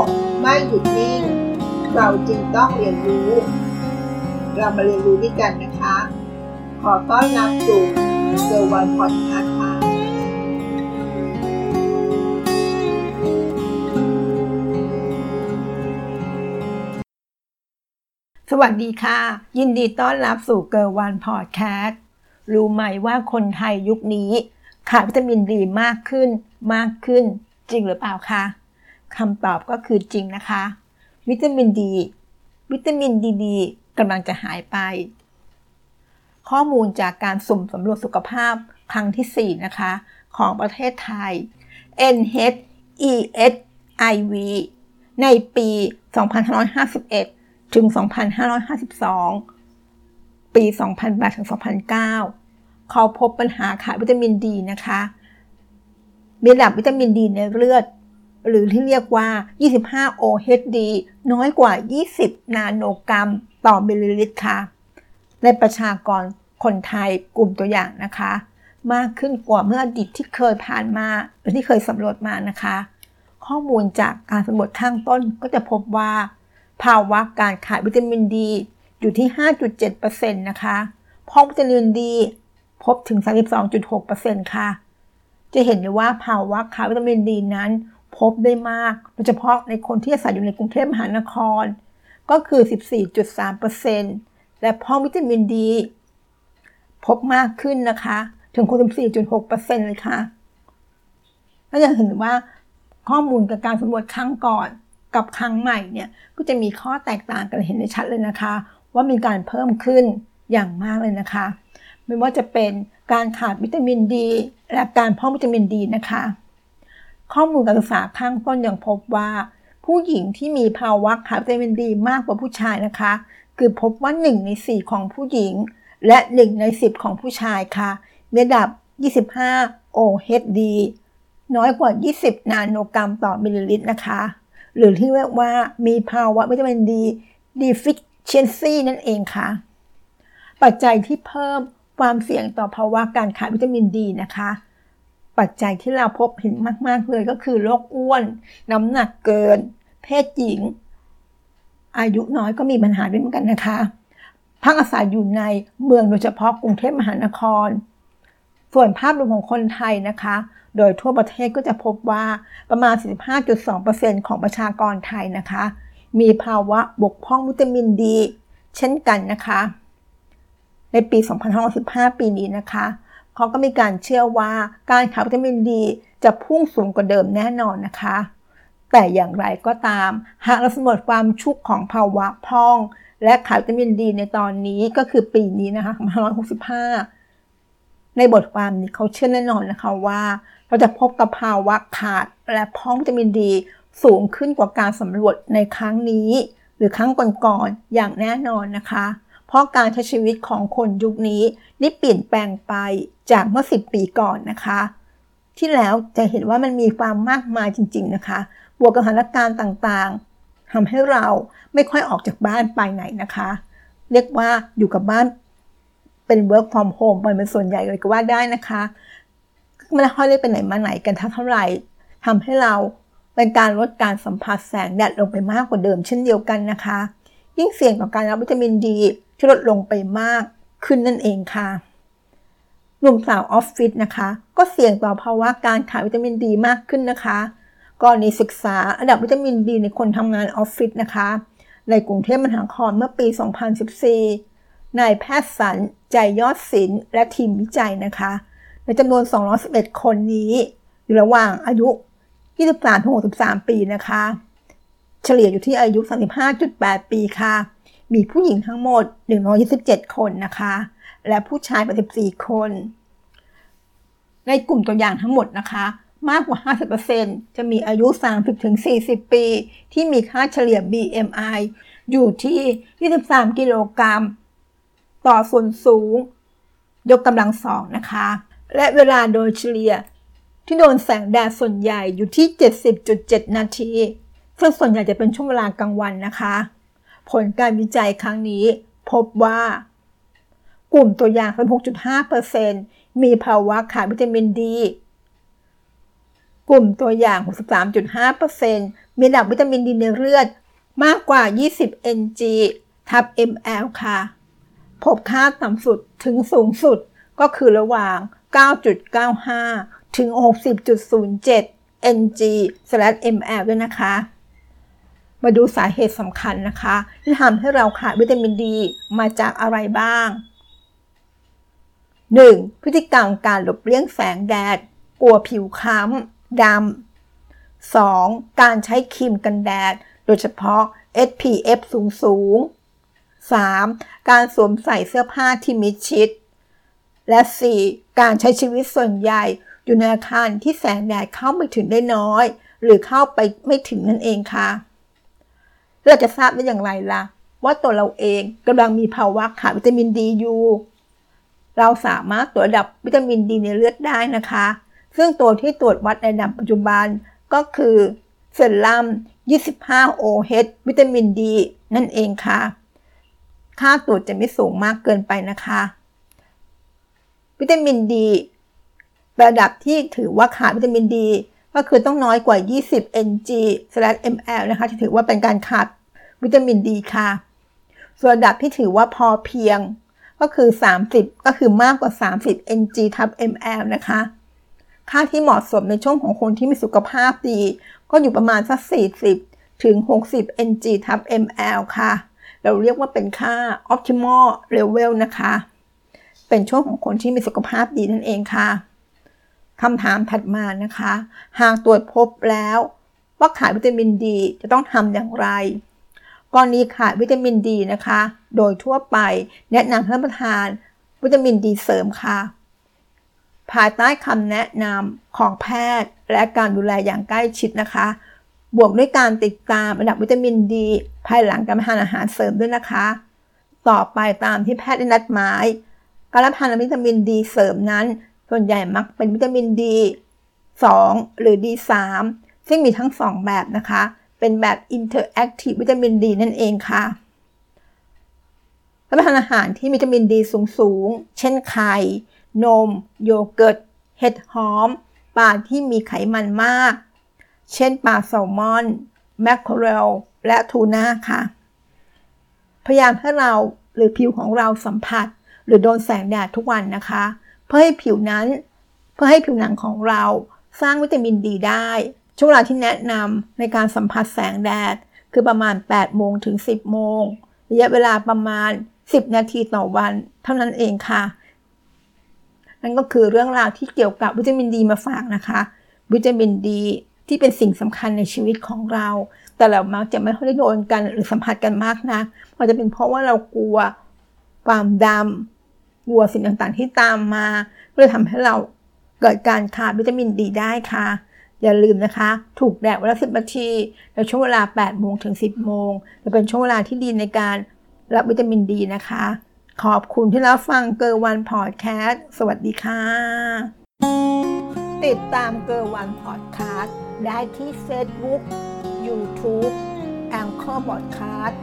กไม่หยุดนิ่ง เราจึงต้องเรียนรู้ เรามาเรียนรู้ด้วยกันนะคะ ขอต้อนรับสู่เซอร์วันพอดคาส์ค่ะสวัสดีค่ะ ยินดีต้อนรับสู่เกิร์วันพอดแคสต์รู้ไหมว่าคนไทยยุคนี้ขาดวิตามินดีมากขึ้นมากขึ้นจริงหรือเปล่าคะ คำตอบก็คือจริงนะคะ วิตามินดี วิตามินดีดีกำลังจะหายไป ข้อมูลจากการสุ่มสำรวจสุขภาพครั้งที่ 4 นะคะ ของประเทศไทย NHESIV ในปี 2551 ถึง 2552 ปี 2008 ถึง 2009 เขาพบปัญหาขาดวิตามินดีนะคะ มีระดับวิตามินดีในเลือด หรือที่เรียกว่า 25 OHD น้อยกว่า 20 นาโนกรัมต่อมิลลิลิตรค่ะ ในประชากรคนไทยกลุ่มตัวอย่างนะคะ มากขึ้นกว่าเมื่ออดีตที่เคยผ่านมาหรือที่เคยสำรวจมานะคะ ข้อมูลจากการสำรวจข้างต้นก็จะพบว่า ภาวะการขาดวิตามินดีอยู่ที่ 5.7%นะคะพองวิตามินดีพบถึง 32.6%ค่ะ จะเห็นได้ว่าภาวะขาดวิตามินดีนั้น พบได้มาก โดยเฉพาะในคนที่อาศัยอยู่ในกรุงเทพมหานคร ก็คือ 14.3%และพองวิตามินดี พบมากขึ้นนะคะ ถึง64.6%เลยค่ะก็จะเห็นว่าข้อมูลกับการสำรวจครั้งก่อนกับครั้งใหม่เนี่ยก็จะมีข้อแตกต่างกันเห็นได้ชัดเลยนะคะ ว่ามีการเพิ่มขึ้นอย่างมากเลยนะคะ ไม่ว่าจะเป็นการขาดวิตามินดี และการเพิ่มวิตามินดีนะคะ ข้อมูลการศึกษาข้างต้นยังพบว่า ผู้หญิงที่มีภาวะขาดวิตามินดีมากกว่าผู้ชายนะคะ คือพบว่า 1 ใน 4 ของผู้หญิง และ 1 ใน 10 ของผู้ชายค่ะมีระดับ 25 OHD น้อยกว่า 20 นาโนกรัมต่อมิลลิลิตรนะคะ หรือที่เรียกว่ามีภาวะวิตามินดี deficiency นั่นเองค่ะ ปัจจัยที่เพิ่มความเสี่ยงต่อภาวะการขาดวิตามินดีนะคะ ปัจจัยที่เราพบเห็นมาก ๆ เลยก็คือโรคอ้วน น้ำหนักเกิน เพศหญิง อายุน้อยก็มีปัญหาด้วยเหมือนกันนะคะ พักอาศัยอยู่ในเมืองโดยเฉพาะกรุงเทพมหานคร ส่วนภาพรวมของคนไทยนะคะ โดยทั่วประเทศก็จะพบว่าประมาณ45.2%ของประชากรไทยนะคะ มีภาวะบกพร่องวิตามินดี เช่นกันนะคะ ในปี 2515 ปีนี้นะคะ เขาก็มีการเชื่อว่าการขาดวิตามินดีจะพุ่งสูงกว่าเดิมแน่นอนนะคะ แต่อย่างไรก็ตาม หากเราสำรวจความชุกของภาวะพร่อง และขาดวิตามินดีในตอนนี้ก็คือปีนี้นะคะ2565 ในบทความนี้เขาเชื่อแน่นอนนะคะว่า เราจะพบกับภาวะขาดและพร่องวิตามินดีสูงขึ้นกว่าการสำรวจในครั้งนี้ หรือครั้งก่อนๆอย่างแน่นอนนะคะ เพราะการใช้ชีวิตของคนยุคนี้ได้เปลี่ยนแปลงไป จากเมื่อ 10 ปีก่อนนะคะ ที่แล้วจะเห็นว่ามันมีความมากมายจริง ๆนะคะ บวกกับสถานการณ์ต่างๆทำให้เราไม่ค่อยออกจากบ้านไปไหนนะคะ เรียกว่าอยู่กับบ้านเป็น work from home ไปเป็นส่วนใหญ่เลยก็ว่าได้นะคะไม่ได้ค่อยได้ไปไหนมาไหนกันเท่าไหร่ทำให้เราเป็นการลดการสัมผัสแสงแดดลงไปมากกว่าเดิมเช่นเดียวกันนะคะ ยิ่งเสี่ยงต่อการรับวิตามินดีที่ลดลงไปมากขึ้นนั่นเองค่ะ หนุ่มสาวออฟฟิศนะคะ ก็เสี่ยงต่อภาวะการขาดวิตามินดีมากขึ้นนะคะกรณีศึกษาระดับวิตามินดีในคนทำงานออฟฟิศนะคะ ในกรุงเทพมหานครเมื่อปี 2014 นายแพทย์สันใจยอดศิลป์และทีมวิจัยนะคะ ในจำนวน 211 คนนี้ อยู่ระหว่างอายุ 23-63 ปีนะคะ เฉลี่ยอยู่ที่อายุ 35.8 ปีค่ะ มีผู้หญิงทั้งหมด 127 คนนะคะ และผู้ชาย 84 คน ในกลุ่มตัวอย่างทั้งหมดนะคะ มากกว่า 50%จะมีอายุ 30-40 ปี ที่มีค่าเฉลี่ย BMI อยู่ที่ 23 กิโลกรัม ต่อส่วนสูง ยกกำลังสองนะคะ และเวลาโดยเฉลี่ยที่โดนแสงแดดส่วนใหญ่อยู่ที่ 70.7 นาทีซึ่งส่วนใหญ่จะเป็นช่วงเวลากลางวันนะคะ ผลการวิจัยครั้งนี้พบว่า กลุ่มตัวอย่าง 16.5% มีภาวะขาดวิตามินดี กลุ่มตัวอย่าง 63.5%มีระดับวิตามินดีในเลือดมากกว่า 20 ng ทับ ml ค่ะ พบค่าต่ำสุดถึงสูงสุดก็คือระหว่าง 9.95 ถึง 60.07 ng ml ด้วยนะคะ มาดูสาเหตุสำคัญนะคะ ที่ทำให้เราขาดวิตามินดีมาจากอะไรบ้าง 1. พฤติกรรมการหลบเลี่ยงแสงแดด กลัวผิวคล้ำดำ 2. การใช้ครีมกันแดด โดยเฉพาะ SPF สูงสูง 3. การสวมใส่เสื้อผ้าที่มิดชิด และ 4. การใช้ชีวิตส่วนใหญ่ อยู่ในอาคารที่แสงแดดเข้าไม่ถึงได้น้อย หรือเข้าไปไม่ถึงนั่นเองค่ะ เราจะทราบได้อย่างไรล่ะ ว่าตัวเราเองกำลังมีภาวะขาดวิตามินดีอยู่ เราสามารถตรวจระดับวิตามินดีในเลือดได้นะคะ ซึ่งตัวที่ตรวจวัดในระดับปัจจุบันก็คือเซรั่ม 25 OH วิตามินดี นั่นเองค่ะ ค่าตรวจจะไม่สูงมากเกินไปนะคะ วิตามินดี ระดับที่ถือว่าขาดวิตามินดี ก็คือต้องน้อยกว่า 20 ng ml นะคะที่ถือว่าเป็นการขาดวิตามินดีค่ะ ส่วนระดับที่ถือว่าพอเพียง ก็คือ 30 ก็คือมากกว่า 30 ng ทับ ml นะคะ ค่าที่เหมาะสมในช่วงของคนที่มีสุขภาพดี ก็อยู่ประมาณสัก 40 ถึง 60 ng ทับ ml ค่ะ เราเรียกว่าเป็นค่า optimal level นะคะ เป็นช่วงของคนที่มีสุขภาพดีนั่นเองค่ะคำถามถัดมานะคะ หากตรวจพบแล้วว่าขาดวิตามินดีจะต้องทำอย่างไร กรณีขาดวิตามินดีนะคะ โดยทั่วไปแนะนำให้รับประทานวิตามินดีเสริมค่ะ ภายใต้คำแนะนำของแพทย์และการดูแลอย่างใกล้ชิดนะคะ บวกด้วยการติดตามระดับวิตามินดี ภายหลังการทานอาหารเสริมด้วยนะคะ ต่อไปตามที่แพทย์ได้นัดหมายการรับประทานวิตามินดีเสริมนั้น ส่วนใหญ่มักเป็นวิตามินดี2หรือ D3 ซึ่งมีทั้ง 2 แบบนะคะ เป็นแบบ Interactive วิตามินดีนั่นเองค่ะรับประทานอาหารที่มีวิตามินดีสูงๆ เช่นไข่ นม โยเกิร์ต เห็ดหอม ปลาที่มีไขมันมาก เช่นปลาแซลมอน แมคเคอเรล และทูน่าค่ะ พยายามให้เราหรือผิวของเราสัมผัส หรือโดนแสงแดดทุกวันนะคะ เพื่อให้ผิวนั้น เพื่อให้ผิวหนังของเราสร้างวิตามินดีได้ ช่วงเวลาที่แนะนำในการสัมผัสแสงแดด คือประมาณ 8 โมงถึง 10 โมงระยะเวลาประมาณ 10 นาทีต่อวัน เท่านั้นเองค่ะ นั่นก็คือเรื่องราวที่เกี่ยวกับวิตามินดีมาฝากนะคะ วิตามินดีที่เป็นสิ่งสำคัญในชีวิตของเรา แต่เรามักจะไม่ค่อยได้โดนกันหรือสัมผัสกันมากนะอาจจะเป็นเพราะว่าเรากลัวความดำกลัวสิ่งต่างๆที่ตามมาก็เลยทำให้เราเกิดการขาดวิตามินดีได้ค่ะ อย่าลืมนะคะ ถูกแดดวันละสิบนาทีในช่วงเวลา8โมงถึง 10 โมง จะเป็นช่วงเวลาที่ดีในการรับวิตามินดีนะคะ ขอบคุณที่รับฟังเกอร์วันพอดแคสต์สวัสดีค่ะ ติดตามเกอร์วันพอดแคสต์ได้ที่ Facebook YouTube แองเกอร์บอดแคสต์